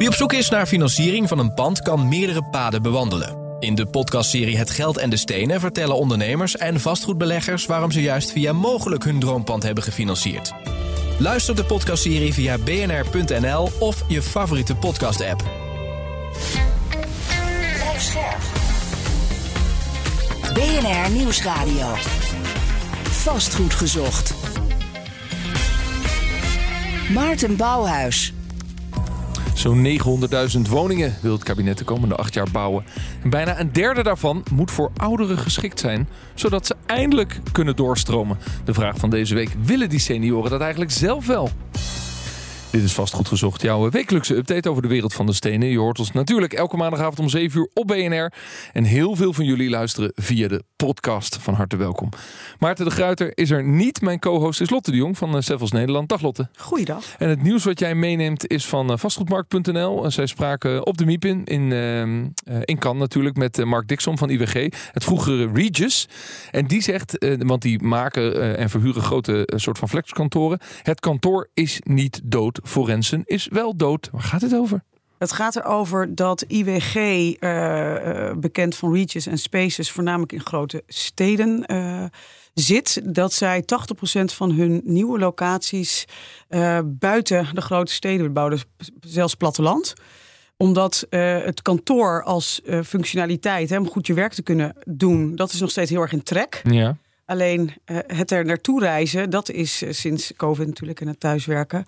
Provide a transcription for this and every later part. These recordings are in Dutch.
Wie op zoek is naar financiering van een pand kan meerdere paden bewandelen. In de podcastserie Het Geld en de Stenen vertellen ondernemers en vastgoedbeleggers waarom ze juist via mogelijk hun droompand hebben gefinancierd. Luister de podcastserie via bnr.nl of je favoriete podcast-app. BNR Nieuwsradio. Vastgoed gezocht. Maarten Bouwhuis. Zo'n 900.000 woningen wil het kabinet de komende acht jaar bouwen. En bijna een derde daarvan moet voor ouderen geschikt zijn, zodat ze eindelijk kunnen doorstromen. De vraag van deze week: willen die senioren dat eigenlijk zelf wel? Dit is vast goed gezocht, jouw wekelijkse update over de wereld van de stenen. Je hoort ons natuurlijk elke maandagavond om 7 uur op BNR. En heel veel van jullie luisteren via de podcast. Van harte welkom. Maarten de Gruiter is er niet. Mijn co-host is Lotte de Jong van Sevels Nederland. Dag Lotte. Goeiedag. En het nieuws wat jij meeneemt is van vastgoedmarkt.nl. En zij spraken op de MIPIN in, uh, in Cannes natuurlijk met Mark Dixon van IWG. Het vroegere Regis. En die zegt, want die maken en verhuren grote soort van flexkantoren. Het kantoor is niet dood Forensen is wel dood. Waar gaat het over? Het gaat erover dat IWG, uh, bekend van Reaches en Spaces, voornamelijk in grote steden uh, zit. Dat zij 80% van hun nieuwe locaties uh, buiten de grote steden bouwen, zelfs platteland omdat uh, het kantoor als uh, functionaliteit, hè, om goed je werk te kunnen doen, dat is nog steeds heel erg in trek. Ja. Alleen uh, het er naartoe reizen, dat is sinds COVID natuurlijk en het thuiswerken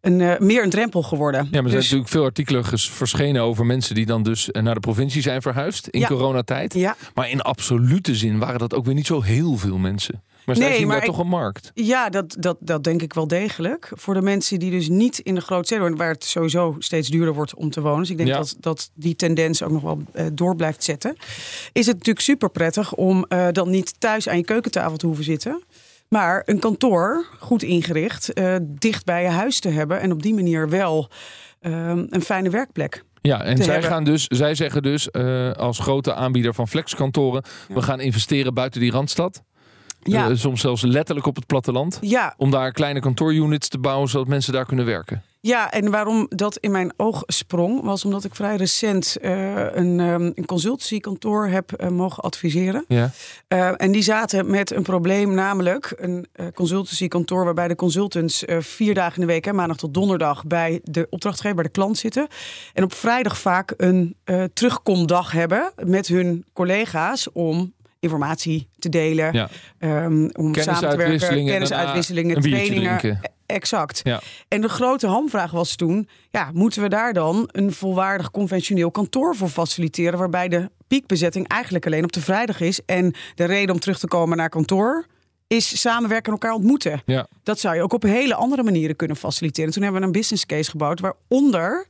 een, uh, meer een drempel geworden. Ja, maar er dus... zijn natuurlijk veel artikelen verschenen over mensen die dan dus naar de provincie zijn verhuisd in ja. coronatijd. Ja. Maar in absolute zin waren dat ook weer niet zo heel veel mensen. Maar zij nee, zien maar daar toch een markt? Ja, dat, dat, dat denk ik wel degelijk. Voor de mensen die dus niet in de grote steden waar het sowieso steeds duurder wordt om te wonen. Dus ik denk Ja. dat, dat die tendens ook nog wel eh, door blijft zetten. Is het natuurlijk super prettig om eh, dan niet thuis aan je keukentafel te hoeven zitten. Maar een kantoor, goed ingericht, eh, dicht bij je huis te hebben. En op die manier wel eh, een fijne werkplek. Ja, en zij, hebben. gaan dus, zij zeggen dus als grote aanbieder van flexkantoren... we gaan investeren buiten die Randstad. Ja. Eh, soms zelfs letterlijk op het platteland. Ja, Om daar kleine kantoorunits te bouwen, zodat mensen daar kunnen werken. Ja, en waarom dat in mijn oog sprong, was omdat ik vrij recent eh, een, um, een consultancykantoor heb eh, mogen adviseren. Ja. Uh, en die zaten met een probleem, namelijk een consultancykantoor waarbij de consultants vier dagen in de week, hè, maandag tot donderdag, bij de opdrachtgever, bij de klant zitten. En op vrijdag vaak een terugkomdag hebben met hun collega's om informatie te delen, Ja. um, om samen te werken, kennisuitwisselingen, trainingen. Exact. Ja. En de grote hamvraag was toen: ja, moeten we daar dan een volwaardig conventioneel kantoor voor faciliteren, waarbij de piekbezetting eigenlijk alleen op de vrijdag is en de reden om terug te komen naar kantoor is samenwerken en elkaar ontmoeten. Ja. Dat zou je ook op hele andere manieren kunnen faciliteren. Toen hebben we een business case gebouwd waaronder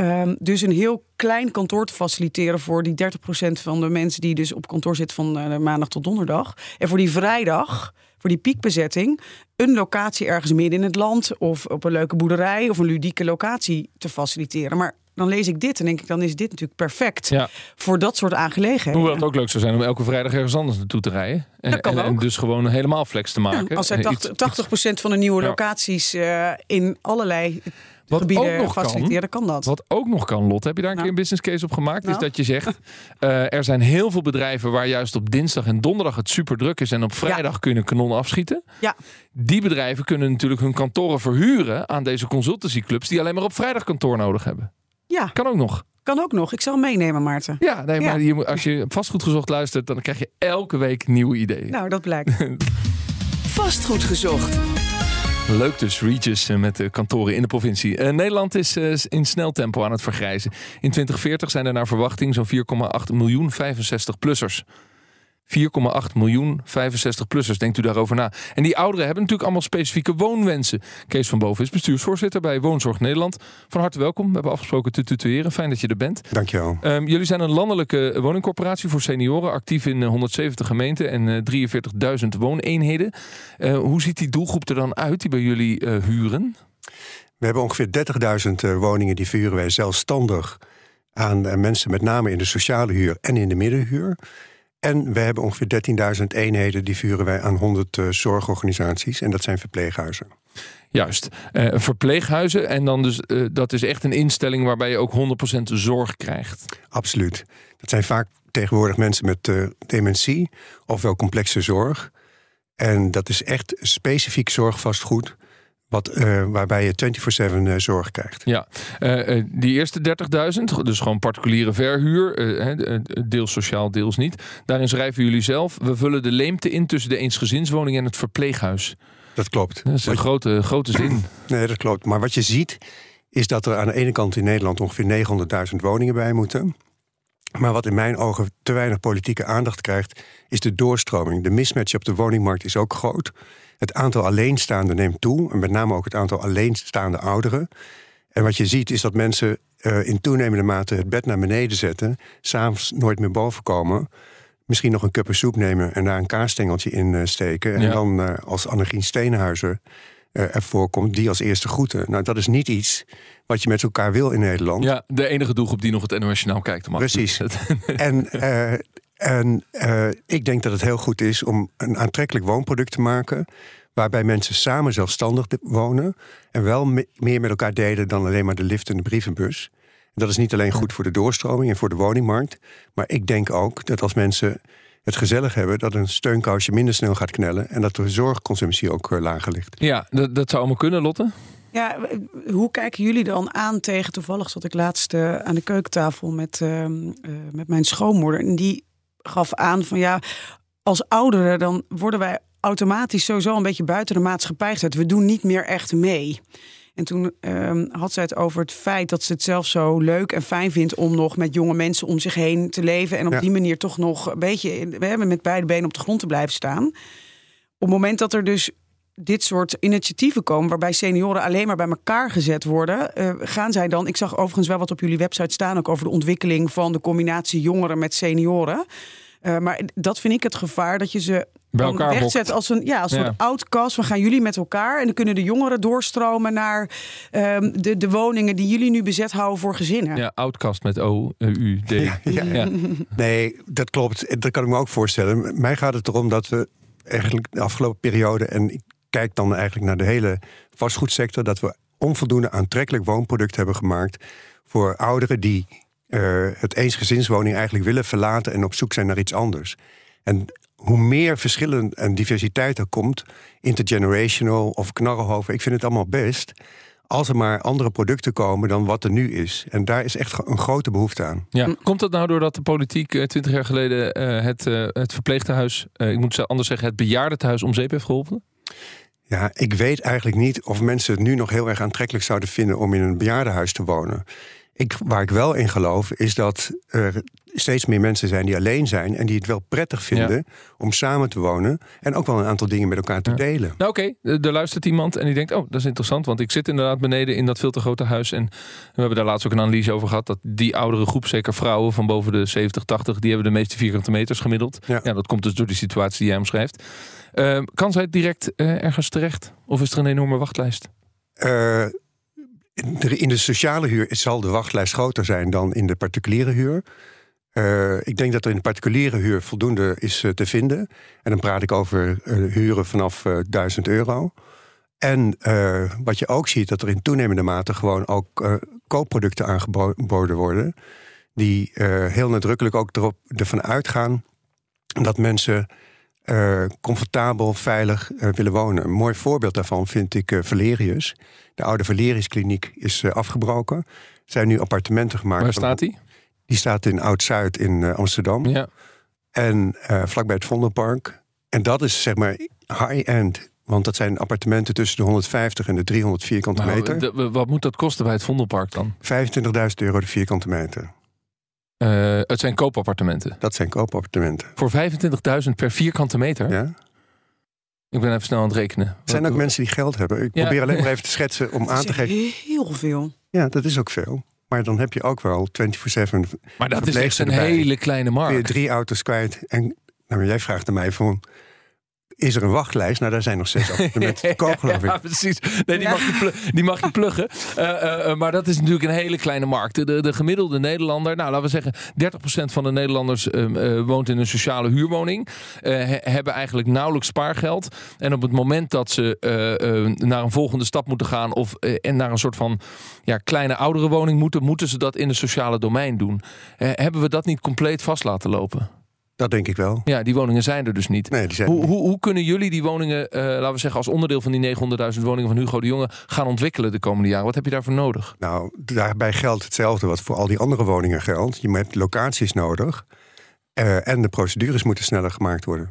um, dus een heel klein kantoor te faciliteren voor die 30% van de mensen die dus op kantoor zitten van uh, maandag tot donderdag. En voor die vrijdag, voor die piekbezetting, een locatie ergens midden in het land of op een leuke boerderij of een ludieke locatie te faciliteren. Maar dan lees ik dit en denk ik, dan is dit natuurlijk perfect Ja. voor dat soort aangelegenheden. Hoewel het ook leuk zou zijn om elke vrijdag ergens anders naartoe te rijden. En, dus gewoon helemaal flex te maken. Ja, als zij Eh, 80, iets- 80% van de nieuwe locaties uh, in allerlei Wat ook nog kan, faciliteren, kan dat. Wat ook nog kan, Lot, heb je daar een Nou. keer een business case op gemaakt? Is Nou. dat je zegt, eh, er zijn heel veel bedrijven waar juist op dinsdag en donderdag het super druk is en op vrijdag kun je een kanon afschieten. Ja, Die bedrijven kunnen natuurlijk hun kantoren verhuren aan deze consultancyclubs die alleen maar op vrijdag kantoor nodig hebben. ja, Kan ook nog. kan ook nog. Ik zal meenemen, Maarten. Ja, nee, Ja. maar je moet- als je vastgoed gezocht luistert, dan krijg je elke week nieuwe ideeën. Nou, dat blijkt. Vastgoed gezocht. Leuk dus, Regis eh, met de kantoren in de provincie. Eh, Nederland is eh, in snel tempo aan het vergrijzen. In 2040 zijn er naar verwachting zo'n 4,8 miljoen 65-plussers. 4,8 miljoen 65-plussers, denkt u daarover na. En die ouderen hebben natuurlijk allemaal specifieke woonwensen. Kees van Boven is bestuursvoorzitter bij Woonzorg Nederland. Van harte welkom. We hebben afgesproken te tutoyeren. Fijn dat je er bent. Dankjewel. Um, jullie zijn een landelijke woningcorporatie voor senioren, actief in uh, 170 gemeenten en uh, 43.000 wooneenheden. Uh, hoe ziet die doelgroep er dan uit die bij jullie uh, huren? We hebben ongeveer 30.000 woningen die verhuren wij zelfstandig aan mensen, met name in de sociale huur en in de middenhuur. En we hebben ongeveer 13.000 eenheden die vuren wij aan 100 uh, zorgorganisaties. En dat zijn verpleeghuizen. Juist. Uh, verpleeghuizen. En dan dus, uh, dat is echt een instelling waarbij je ook 100% zorg krijgt. Absoluut. Dat zijn vaak tegenwoordig mensen met dementie ofwel complexe zorg. En dat is echt specifiek zorgvastgoed. Wat, uh, waarbij je 24-7 uh, zorg krijgt. Ja, uh, die eerste 30.000, dus gewoon particuliere verhuur, deels sociaal, deels niet. Daarin schrijven jullie zelf, we vullen de leemte in tussen de eensgezinswoning en het verpleeghuis. Dat klopt. Dat is een grote, grote zin. Nee, dat klopt. Maar wat je ziet, is dat er aan de ene kant in Nederland ongeveer 900.000 woningen bij moeten. Maar wat in mijn ogen te weinig politieke aandacht krijgt, is de doorstroming. De mismatch op de woningmarkt is ook groot. Het aantal alleenstaanden neemt toe, en met name ook het aantal alleenstaande ouderen. En wat je ziet is dat mensen uh, in toenemende mate het bed naar beneden zetten, s'avonds nooit meer boven komen. Misschien nog een cup soep nemen en daar een kaasstengeltje in uh, steken. En ja. dan uh, als Annegien Steenhuizen ervoor komt, die als eerste groeten. Nou, dat is niet iets wat je met elkaar wil in Nederland. Ja, de enige doelgroep die nog het internationaal kijkt. Mag Precies. en en uh, ik denk dat het heel goed is om een aantrekkelijk woonproduct te maken. Waarbij mensen samen zelfstandig wonen. En wel me meer met elkaar delen dan alleen maar de lift en de brievenbus. En dat is niet alleen goed voor de doorstroming en voor de woningmarkt. Maar ik denk ook dat als mensen het gezellig hebben, dat een steunkousje minder snel gaat knellen. En dat de zorgconsumptie ook uh, lager ligt. Ja, dat, dat zou allemaal kunnen, Lotte. Ja, hoe kijken jullie dan aan tegen? Toevallig zat ik laatst uh, aan de keukentafel met, uh, uh, met mijn schoonmoeder. En die gaf aan van ja, als ouderen dan worden wij automatisch sowieso een beetje buiten de maatschappij gezet. We doen niet meer echt mee. En toen um, had zij het over het feit dat ze het zelf zo leuk en fijn vindt om nog met jonge mensen om zich heen te leven. En op ja. die manier toch nog een beetje we hebben met beide benen op de grond te blijven staan. Op het moment dat er dus dit soort initiatieven komen, waarbij senioren alleen maar bij elkaar gezet worden, uh, gaan zij dan. Ik zag overigens wel wat op jullie website staan, ook over de ontwikkeling van de combinatie jongeren met senioren. Uh, maar dat vind ik het gevaar dat je ze bij elkaar wegzet als een ja, als een ja. outcast. We gaan jullie met elkaar en dan kunnen de jongeren doorstromen naar um, de, de woningen die jullie nu bezet houden voor gezinnen. Ja, outcast met O-U-D. Ja, ja. ja. Nee, dat klopt. Dat kan ik me ook voorstellen. Mij gaat het erom dat we eigenlijk de afgelopen periode en ik kijk dan eigenlijk naar de hele vastgoedsector, dat we onvoldoende aantrekkelijk woonproduct hebben gemaakt voor ouderen die uh, het eensgezinswoning eigenlijk willen verlaten en op zoek zijn naar iets anders. En hoe meer verschillen en diversiteit er komt, intergenerational of knarrenhoven, ik vind het allemaal best. Als er maar andere producten komen dan wat er nu is. En daar is echt een grote behoefte aan. Ja. Komt dat nou doordat de politiek twintig uh, jaar geleden uh, het, uh, het verpleegtehuis, ik moet anders zeggen, het bejaardentehuis om zeep heeft geholpen? Ja, ik weet eigenlijk niet of mensen het nu nog heel erg aantrekkelijk zouden vinden om in een bejaardenhuis te wonen. Ik, waar ik wel in geloof, is dat steeds meer mensen zijn die alleen zijn en die het wel prettig vinden ja. om samen te wonen en ook wel een aantal dingen met elkaar te ja. delen. Nou, oké, okay. er luistert iemand en die denkt: Oh, dat is interessant, want ik zit inderdaad beneden in dat veel te grote huis. En we hebben daar laatst ook een analyse over gehad dat die oudere groep, zeker vrouwen van boven de 70, 80, die hebben de meeste vierkante meters gemiddeld. Ja, ja dat komt dus door die situatie die jij omschrijft. Uh, kan zij direct uh, ergens terecht? Of is er een enorme wachtlijst? Uh, in de sociale huur zal de wachtlijst groter zijn dan in de particuliere huur. Uh, ik denk dat er in de particuliere huur voldoende is uh, te vinden. En dan praat ik over uh, huren vanaf 1000 euro. En wat je ook ziet, dat er in toenemende mate gewoon ook koopproducten aangeboden worden. Die heel nadrukkelijk ook erop, ervan uitgaan dat mensen comfortabel, veilig willen wonen. Een mooi voorbeeld daarvan vind ik Valerius. De oude Valerius kliniek is afgebroken. Er zijn nu appartementen gemaakt. Waar staat die? Die staat in Oud-Zuid in Amsterdam. Ja. En vlakbij het Vondelpark. En dat is zeg maar high-end. Want dat zijn appartementen tussen de 150 en de 300 vierkante nou, meter. De, wat moet dat kosten bij het Vondelpark dan? 25.000 euro de vierkante meter. Uh, het zijn koopappartementen. Dat zijn koopappartementen. Voor 25.000 per vierkante meter? Ja. Ik ben even snel aan het rekenen. Er zijn ook mensen die geld hebben. Ik ja. probeer alleen maar even te schetsen om dat aan te geven. Heel veel. Ja, dat is ook veel. Maar dan heb je ook wel 24-7. Maar dat is echt een hele kleine markt. Weer drie auto's kwijt. En nou, jij vraagt aan mij van. Is er een wachtlijst? Nou, daar zijn nog zes appartementen te koop, geloof ik. Ja, precies. Nee, die, mag je die mag je pluggen. Eh, eh, eh, maar dat is natuurlijk een hele kleine markt. De, de gemiddelde Nederlander, nou laten we zeggen, 30% van de Nederlanders eh, eh, woont in een sociale huurwoning. Eh, he- hebben eigenlijk nauwelijks spaargeld. En op het moment dat ze eh, eh, naar een volgende stap moeten gaan of eh, en naar een soort van ja, kleine oudere woning moeten, moeten ze dat in het sociale domein doen. Hebben we dat niet compleet vast laten lopen? Dat denk ik wel. Ja, die woningen zijn er dus niet. Nee, die zijn Hoe, hoe, hoe kunnen jullie die woningen, eh, laten we zeggen, als onderdeel van die 900.000 woningen van Hugo de Jonge gaan ontwikkelen de komende jaren? Wat heb je daarvoor nodig? Nou, daarbij geldt hetzelfde wat voor al die andere woningen geldt. Je hebt locaties nodig. eh, en de procedures moeten sneller gemaakt worden.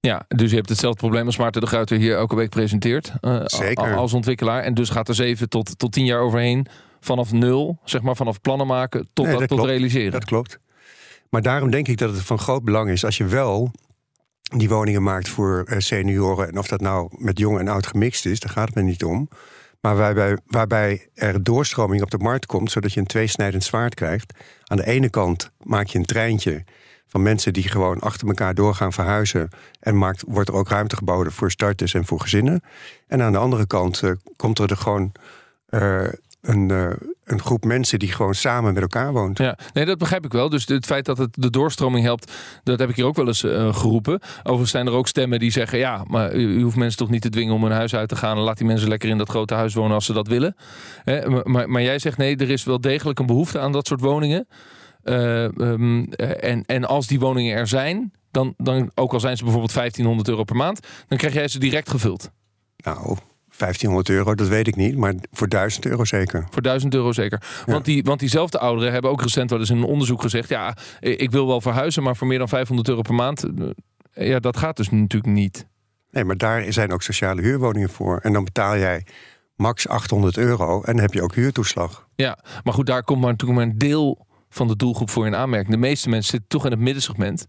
Ja, dus je hebt hetzelfde probleem als Maarten de Gruiter hier elke week presenteert. eh, Zeker. Als ontwikkelaar. En dus gaat er zeven tot, tot tien jaar overheen. Vanaf nul, zeg maar, vanaf plannen maken tot, Nee, dat, dat tot klopt. realiseren. Dat klopt. Maar daarom denk ik dat het van groot belang is als je wel die woningen maakt voor eh, senioren. En of dat nou met jong en oud gemixt is, daar gaat het me niet om. Maar waarbij, waarbij er doorstroming op de markt komt, zodat je een tweesnijdend zwaard krijgt. Aan de ene kant maak je een treintje van mensen die gewoon achter elkaar doorgaan verhuizen. En wordt er ook ruimte geboden voor starters en voor gezinnen. En aan de andere kant eh, komt er, er gewoon eh, een, eh, een groep mensen die gewoon samen met elkaar woont. Ja, nee, dat begrijp ik wel. Dus het feit dat het de doorstroming helpt, dat heb ik hier ook wel eens eh, geroepen. Overigens zijn er ook stemmen die zeggen: ja, maar u, u hoeft mensen toch niet te dwingen om hun huis uit te gaan. En laat die mensen lekker in dat grote huis wonen als ze dat willen. Hè, maar, maar, maar jij zegt nee, er is wel degelijk een behoefte aan dat soort woningen. Eh, ehm, eh, en, en als die woningen er zijn, dan, dan, ook al zijn ze bijvoorbeeld 1500 euro per maand, dan krijg jij ze direct gevuld. Nou, 1500 euro, dat weet ik niet. Maar voor 1000 euro zeker. Voor 1000 euro zeker. Want, die, want diezelfde ouderen hebben ook recent wel eens in een onderzoek gezegd: ja, ik wil wel verhuizen, maar voor meer dan 500 euro per maand. eh, Ja, dat gaat dus natuurlijk niet. Nee, maar daar zijn ook sociale huurwoningen voor. En dan betaal jij max 800 euro en dan heb je ook huurtoeslag. Ja, maar goed, daar komt maar natuurlijk maar een deel van de doelgroep voor in aanmerking. De meeste mensen zitten toch in het middensegment.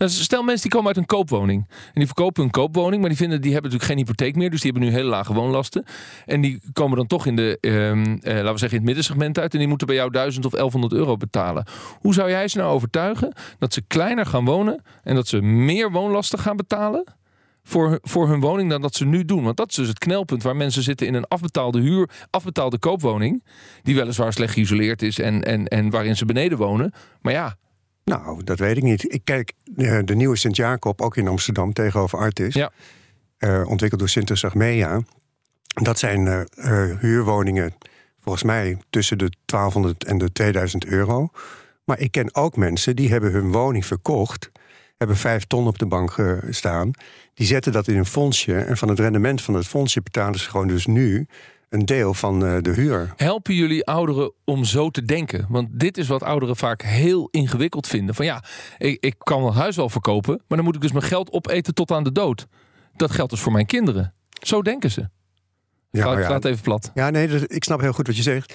Nou, stel mensen die komen uit een koopwoning. En die verkopen een koopwoning, maar die, vinden, die hebben natuurlijk geen hypotheek meer. Dus die hebben nu hele lage woonlasten. En die komen dan toch in de, ehm, eh, laten we zeggen, in het middensegment uit. En die moeten bij jou 1000 of 1100 euro betalen. Hoe zou jij ze nou overtuigen dat ze kleiner gaan wonen en dat ze meer woonlasten gaan betalen? Voor, voor hun woning dan dat ze nu doen. Want dat is dus het knelpunt waar mensen zitten in een afbetaalde huur, afbetaalde koopwoning. Die weliswaar slecht geïsoleerd is en, en, en waarin ze beneden wonen. Maar ja, Nou, dat weet ik niet. Ik kijk, eh, de nieuwe Sint-Jacob, ook in Amsterdam, tegenover Artis. Ja. eh, ontwikkeld door Sintes Achmea. Dat zijn eh, huurwoningen, volgens mij, tussen de 1200 en de 2000 euro. Maar ik ken ook mensen die hebben hun woning verkocht... hebben vijf ton op de bank staan. Die zetten dat in een fondsje. En van het rendement van het fondsje betalen ze gewoon dus nu... een deel van eh, de huur. helpen jullie ouderen om zo te denken? Want dit is wat ouderen vaak heel ingewikkeld vinden. Van ja, ik, ik kan het huis wel verkopen, maar dan moet ik dus mijn geld opeten tot aan de dood. Dat geldt dus voor mijn kinderen. Zo denken ze. Ja, ik ja. even plat. Ja, nee, ik snap heel goed wat je zegt.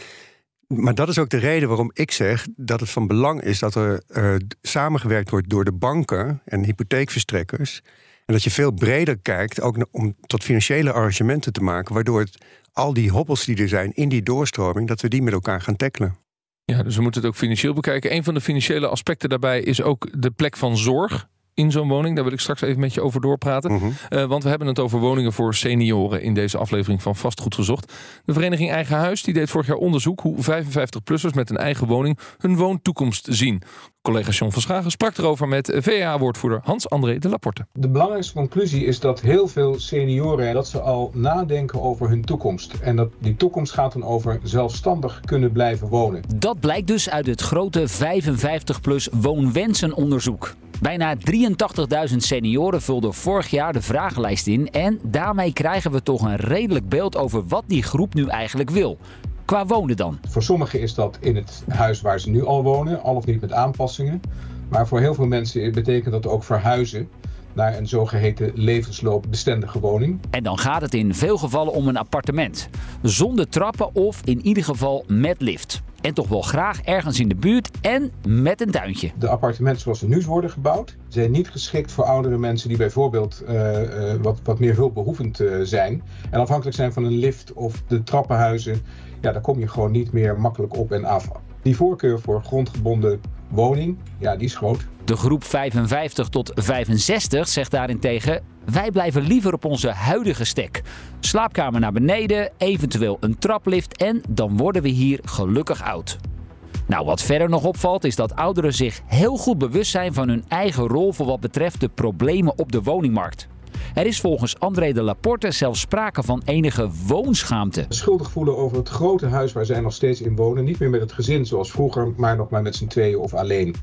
Maar dat is ook de reden waarom ik zeg dat het van belang is dat er eh, samengewerkt wordt door de banken en hypotheekverstrekkers. En dat je veel breder kijkt, ook om tot financiële arrangementen te maken, waardoor het, al die hobbels die er zijn in die doorstroming, dat we die met elkaar gaan tackelen. Ja, dus we moeten het ook financieel bekijken. Een van de financiële aspecten daarbij is ook de plek van zorg in zo'n woning. Daar wil ik straks even met je over doorpraten. Mhm. Eh, want we hebben het over woningen voor senioren in deze aflevering van Vastgoed Gezocht. De vereniging Eigen Huis die deed vorig jaar onderzoek hoe 55-plussers met een eigen woning hun woontoekomst zien. Collega John van Schagen sprak erover met VA-woordvoerder Hans-André de Laporte. De belangrijkste conclusie is dat heel veel senioren dat ze al nadenken over hun toekomst. En dat die toekomst gaat dan over zelfstandig kunnen blijven wonen. Dat blijkt dus uit het grote 55-plus woonwensenonderzoek. Bijna 83.000 senioren vulden vorig jaar de vragenlijst in en daarmee krijgen we toch een redelijk beeld over wat die groep nu eigenlijk wil. Qua wonen dan. Voor sommigen is dat in het huis waar ze nu al wonen, al of niet met aanpassingen. Maar voor heel veel mensen betekent dat ook verhuizen naar een zogeheten levensloopbestendige woning. En dan gaat het in veel gevallen om een appartement. Zonder trappen of in ieder geval met lift. En toch wel graag ergens in de buurt en met een tuintje. De appartementen zoals ze nu worden gebouwd, zijn niet geschikt voor oudere mensen die bijvoorbeeld eh, eh, wat, wat meer hulpbehoevend eh, zijn. En afhankelijk zijn van een lift of de trappenhuizen, ja, daar kom je gewoon niet meer makkelijk op en af. Die voorkeur voor grondgebonden woning, ja, die is groot. De groep 55 tot 65 zegt daarentegen: wij blijven liever op onze huidige stek. Slaapkamer naar beneden, eventueel een traplift en dan worden we hier gelukkig oud. Nou, wat verder nog opvalt is dat ouderen zich heel goed bewust zijn van hun eigen rol voor wat betreft de problemen op de woningmarkt. Er is volgens André de Laporte zelfs sprake van enige woonschaamte. Schuldig voelen over het grote huis waar zij nog steeds in wonen. Niet meer met het gezin zoals vroeger, maar nog maar met z'n tweeën of alleen.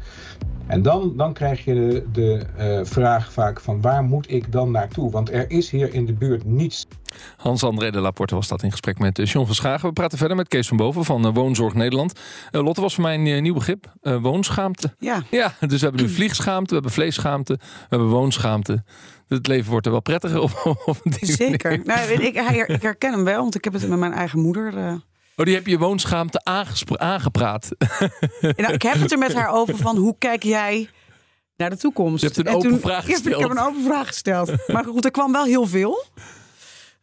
En dan, dan krijg je de, de uh, vraag vaak van waar moet ik dan naartoe? Want er is hier in de buurt niets. Hans-André de Laporte was dat in gesprek met uh, John van Schagen. We praten verder met Kees van Boven van uh, Woonzorg Nederland. Lotte was voor mij een nieuw begrip, woonschaamte. Ja. ja. Dus we hebben nu vliegschaamte, we hebben vleesschaamte, we hebben woonschaamte. Het leven wordt er wel prettiger op. op Zeker. Nou, ik, ik, herken hem wel, want ik heb het met mijn eigen moeder. Oh, die heb je woonschaamte aangepraat. Nou, ik heb het er met haar over van hoe kijk jij naar de toekomst. Je hebt een en open toen, vraag gesteld. Ik heb een open vraag gesteld. Maar goed, er kwam wel heel veel.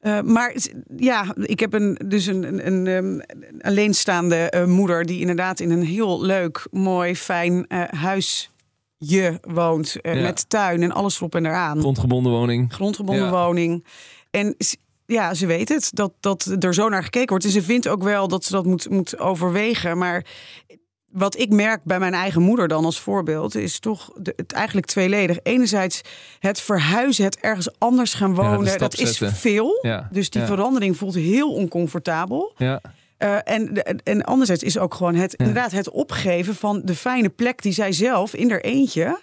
Uh, maar ja, ik heb een, dus een, een, een, een alleenstaande uh, moeder die inderdaad in een heel leuk, mooi, fijn uh, huis je woont. Met tuin en alles erop en eraan. Grondgebonden woning. Grondgebonden ja. woning. En ja, ze weet het, dat, dat er zo naar gekeken wordt. En ze vindt ook wel dat ze dat moet, moet overwegen. Maar wat ik merk bij mijn eigen moeder dan als voorbeeld... is toch de, het eigenlijk tweeledig. Enerzijds het verhuizen, het ergens anders gaan wonen... Ja, dat is veel. Ja, dus die verandering voelt heel oncomfortabel. Ja. Uh, en, en anderzijds is ook gewoon het, inderdaad het opgeven van de fijne plek die zij zelf in haar eentje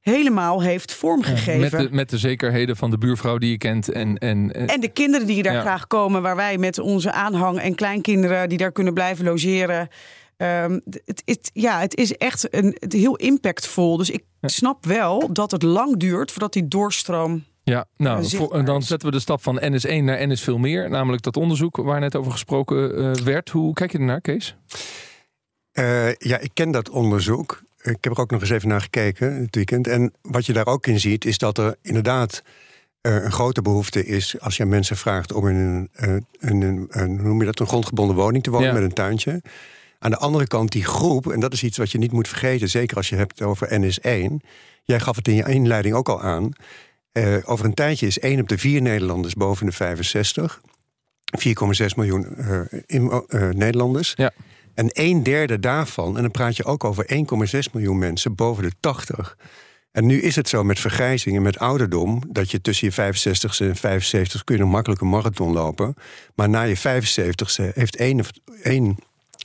helemaal heeft vormgegeven. met, de, met de zekerheden van de buurvrouw die je kent. En, en, en de kinderen die daar graag komen, waar wij met onze aanhang en kleinkinderen die daar kunnen blijven logeren. Um, het, het, ja, het is echt een, het heel impactvol. Dus ik snap wel dat het lang duurt voordat die doorstroom ja, nou, voor, dan zetten we de stap van NS1 naar NS veel meer. Namelijk dat onderzoek waar net over gesproken uh, werd. Hoe kijk je ernaar, Kees? Uh, ja, ik ken dat onderzoek. Ik heb er ook nog eens even naar gekeken het weekend. En wat je daar ook in ziet, is dat er inderdaad uh, een grote behoefte is... als je mensen vraagt om in een, een, een, een noem je dat, een grondgebonden woning te wonen ja. met een tuintje. Aan de andere kant die groep, en dat is iets wat je niet moet vergeten... zeker als je hebt over NS1... Jij gaf het in je inleiding ook al aan uh, over een tijdje is 1 op de 4 Nederlanders boven de 65. 4,6 miljoen uh, in, uh, Nederlanders. Ja. En een derde daarvan, en dan praat je ook over 1,6 miljoen mensen boven de 80. En nu is het zo met vergrijzing en met ouderdom... dat je tussen je 65ste en 75 kun je nog makkelijk een marathon lopen. Maar na je 75ste heeft 1 of, 1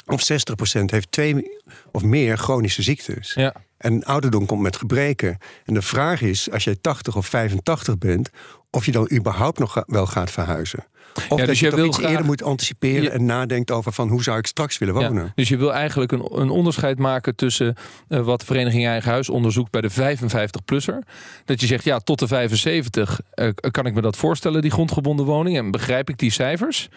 of 60 procent heeft twee of meer chronische ziektes. Ja. En ouderdom komt met gebreken. En de vraag is, als jij 80 of 85 bent, of je dan überhaupt nog wel gaat verhuizen. Of ja, dus dat je, je wil iets graag... eerder moet anticiperen en nadenkt over van hoe zou ik straks willen wonen. Ja, dus je wil eigenlijk een, een onderscheid maken tussen uh, wat Vereniging Eigen Huis onderzoekt bij de 55-plusser. Dat je zegt, ja, tot de 75 uh, kan ik me dat voorstellen, die grondgebonden woning. En begrijp ik die cijfers.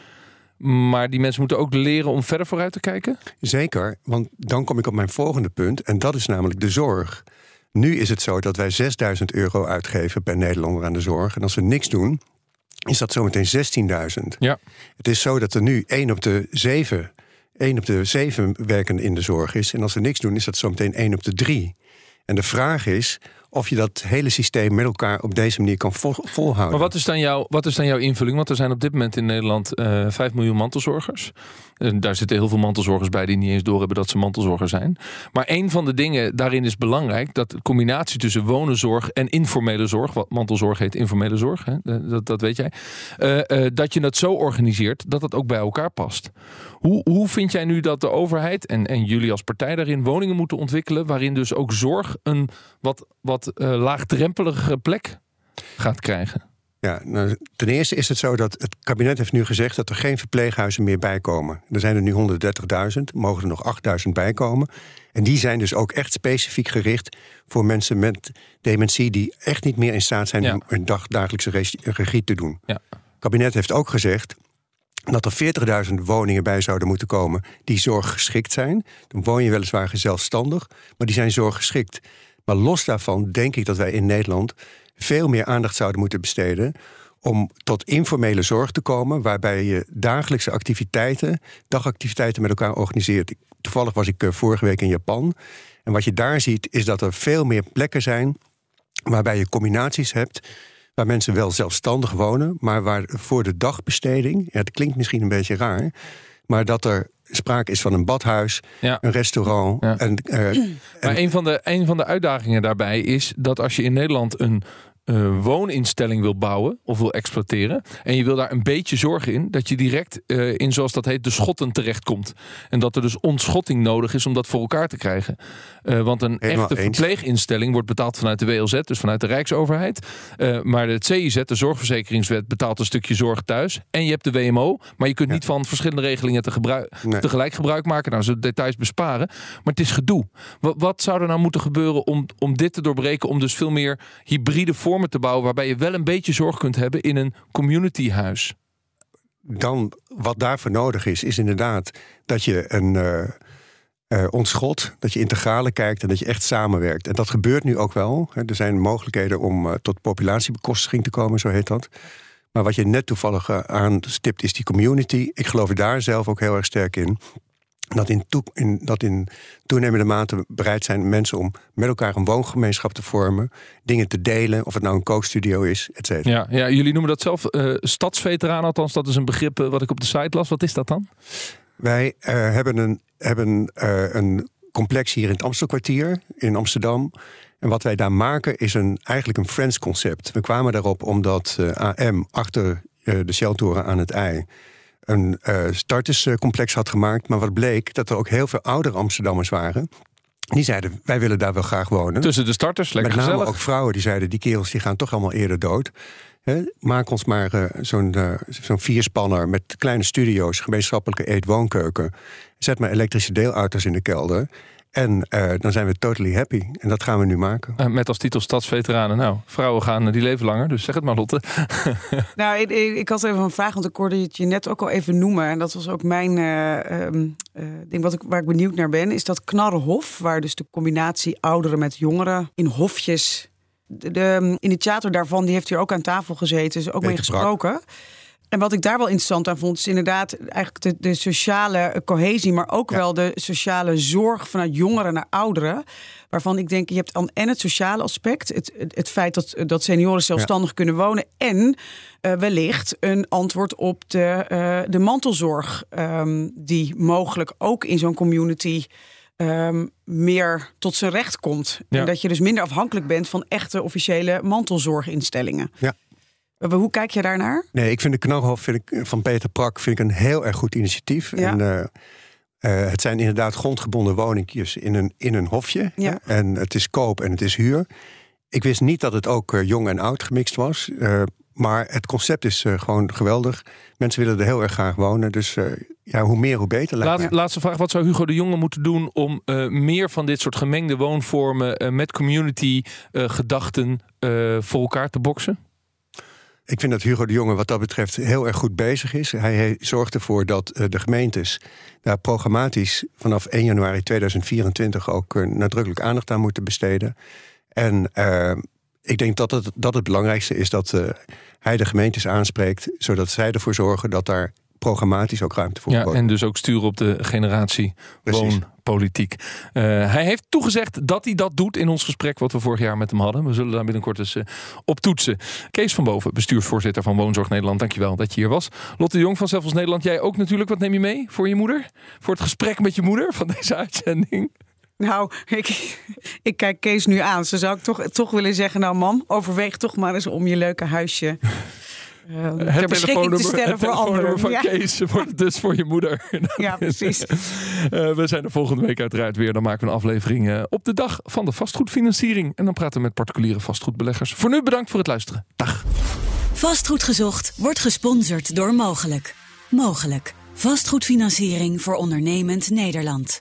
Maar die mensen moeten ook leren om verder vooruit te kijken? Zeker, want dan kom ik op mijn volgende punt. En dat is namelijk de zorg. Nu is het zo dat wij 6000 euro uitgeven per Nederlander aan de zorg. En als we niks doen, is dat zometeen 16.000. Ja. Het is zo dat er nu 1 op de 7, 1 op de 7 werken in de zorg is. En als we niks doen, is dat zometeen 1 op de 3. En de vraag is of je dat hele systeem met elkaar op deze manier kan vol, volhouden. Maar wat is, dan jouw, wat is dan jouw invulling? Want er zijn op dit moment in Nederland uh, eh, 5 miljoen mantelzorgers. En daar zitten heel veel mantelzorgers bij die niet eens doorhebben dat ze mantelzorger zijn. Maar een van de dingen daarin is belangrijk dat de combinatie tussen wonenzorg en informele zorg, wat mantelzorg heet informele zorg, hè, dat, dat weet jij, uh, dat je het zo organiseert dat het ook bij elkaar past. Hoe, hoe vind jij nu dat de overheid en, en jullie als partij daarin woningen moeten ontwikkelen waarin dus ook zorg een wat, wat uh, laagdrempelige plek gaat krijgen? Ja, nou, ten eerste is het zo dat het kabinet heeft nu gezegd dat er geen verpleeghuizen meer bijkomen. Er zijn er nu 130.000, mogen er nog 8.000 bijkomen. En die zijn dus ook echt specifiek gericht voor mensen met dementie die echt niet meer in staat zijn ja. om hun dag, dagelijkse regie te doen. Ja. Het kabinet heeft ook gezegd dat er 40.000 woningen bij zouden moeten komen die zorggeschikt zijn. Dan woon je weliswaar zelfstandig, maar die zijn zorggeschikt. Maar los daarvan denk ik dat wij in Nederland veel meer aandacht zouden moeten besteden om tot informele zorg te komen, waarbij je dagelijkse activiteiten, dagactiviteiten met elkaar organiseert. Toevallig was ik eh, vorige week in Japan. En wat je daar ziet, is dat er veel meer plekken zijn waarbij je combinaties hebt. Waar mensen wel zelfstandig wonen, maar waar voor de dagbesteding, ja, het klinkt misschien een beetje raar, maar dat er sprake is van een badhuis, Ja. een restaurant. Ja. En, eh, Maar een van, de, een van de uitdagingen daarbij is dat als je in Nederland een eh, wooninstelling wil bouwen of wil exploiteren en je wil daar een beetje zorg in, dat je direct eh, in, zoals dat heet, de schotten terechtkomt. En dat er dus ontschotting nodig is om dat voor elkaar te krijgen. Eh, want een Helemaal echte eens. verpleeginstelling wordt betaald vanuit de WLZ, dus vanuit de Rijksoverheid. Maar de CIZ, de Zorgverzekeringswet, betaalt een stukje zorg thuis. En je hebt de WMO, maar je kunt niet van verschillende regelingen te Nee. tegelijk gebruik maken. Nou, we details besparen. Maar het is gedoe. Wat, wat zou er nou moeten gebeuren om, om dit te doorbreken? Om dus veel meer hybride vormen te bouwen. Waarbij je wel een beetje zorg kunt hebben in een communityhuis. dan wat daarvoor nodig is, is inderdaad dat je een eh eh, ontschot, dat je integrale kijkt en dat je echt samenwerkt. En dat gebeurt nu ook wel. Hè. Er zijn mogelijkheden om eh, tot populatiebekostiging te komen, zo heet dat. Maar wat je net toevallig aanstipt, is die community. Ik geloof daar zelf ook heel erg sterk in. Dat in, toe- in, dat in toenemende mate bereid zijn mensen om met elkaar een woongemeenschap te vormen, dingen te delen, of het nou een kookstudio is, et cetera. Ja, ja, jullie noemen dat zelf eh stadsveteraan. Althans, dat is een begrip eh, wat ik op de site las. Wat is dat dan? Wij eh, hebben, een, hebben een complex hier in het Amstelkwartier in Amsterdam. En wat wij daar maken is een, eigenlijk een Friends concept. We kwamen daarop omdat AM achter de Shelltoren aan het IJ een eh starterscomplex had gemaakt. Maar wat bleek, dat er ook heel veel oudere Amsterdammers waren. Die zeiden, wij willen daar wel graag wonen. Tussen de starters, lekker Met name gezellig. ook vrouwen die zeiden, die kerels die gaan toch allemaal eerder dood. Maak ons maar zo'n eh, zo'n vierspanner met kleine studio's, gemeenschappelijke eet-woonkeuken. Zet maar elektrische deelauto's in de kelder. En eh, dan zijn we totally happy. En dat gaan we nu maken. Eh, met als titel Stadsveteranen. Nou, vrouwen gaan, eh, die leven langer. Dus zeg het maar, Lotte. Nou, ik, ik, ik had even een vraag, want ik hoorde het je net ook al even noemen. En dat was ook mijn eh, ehm, eh, ding wat ik, waar ik benieuwd naar ben. Is dat Knarrenhof, waar dus de combinatie ouderen met jongeren in hofjes... De, de um, initiator daarvan die heeft hier ook aan tafel gezeten, dus ook mee Brak. En wat ik daar wel interessant aan vond, is inderdaad eigenlijk de, de sociale cohesie, maar ook Ja. wel de sociale zorg vanuit jongeren naar ouderen. Waarvan ik denk, je hebt dan en het sociale aspect, het, het, het feit dat, dat senioren zelfstandig kunnen wonen. En eh, wellicht een antwoord op de, eh, de mantelzorg, ehm, die mogelijk ook in zo'n community ehm, meer tot zijn recht komt. Ja. En dat je dus minder afhankelijk bent van echte officiële mantelzorginstellingen. Ja. Eh, Hoe kijk je daarnaar? Nee, ik vind de Knarhof vind ik, van Peter Prak vind ik een heel erg goed initiatief. Ja. En, eh, eh, het zijn inderdaad grondgebonden woningjes in een, in een hofje. Ja. En het is koop en het is huur. Ik wist niet dat het ook jong en oud gemixt was. eh, maar het concept is eh, gewoon geweldig. Mensen willen er heel erg graag wonen. Dus eh, ja, hoe meer, hoe beter. lijkt Laat. Laatste vraag. Wat zou Hugo de Jonge moeten doen om eh, meer van dit soort gemengde woonvormen met community eh, gedachten eh, voor elkaar te boksen? Ik vind dat Hugo de Jonge wat dat betreft heel erg goed bezig is. Hij zorgt ervoor dat eh, de gemeentes daar programmatisch vanaf 1 januari 2024 ook eh, nadrukkelijk aandacht aan moeten besteden. En eh, ik denk dat het, dat het belangrijkste is dat hij de gemeentes aanspreekt, zodat zij ervoor zorgen dat daar programmatisch ook ruimte voor Ja, en dus ook sturen op de generatie Precies. woonpolitiek. Eh, hij heeft toegezegd dat hij dat doet in ons gesprek wat we vorig jaar met hem hadden. We zullen daar binnenkort eens eh, op toetsen. Kees van Boven, bestuursvoorzitter van Woonzorg Nederland. Dankjewel dat je hier was. Lotte de Jong van Zelfs Nederland. Jij ook natuurlijk. Wat neem je mee voor je moeder? Voor het gesprek met je moeder van deze uitzending? Nou, ik, ik kijk Kees nu aan. Ze zou ik toch, toch willen zeggen, nou mam, overweeg toch maar eens om je leuke huisje eh, ter beschikking te stellen het voor telefoonnummer anderen. van Ja, Kees wordt het dus voor je moeder. ja, precies. Eh, we zijn er volgende week uiteraard weer. Dan maken we een aflevering eh, op de dag van de vastgoedfinanciering. En dan praten we met particuliere vastgoedbeleggers. Voor nu bedankt voor het luisteren. Dag. Vastgoed gezocht wordt gesponsord door Mogelijk. Mogelijk. Vastgoedfinanciering voor ondernemend Nederland.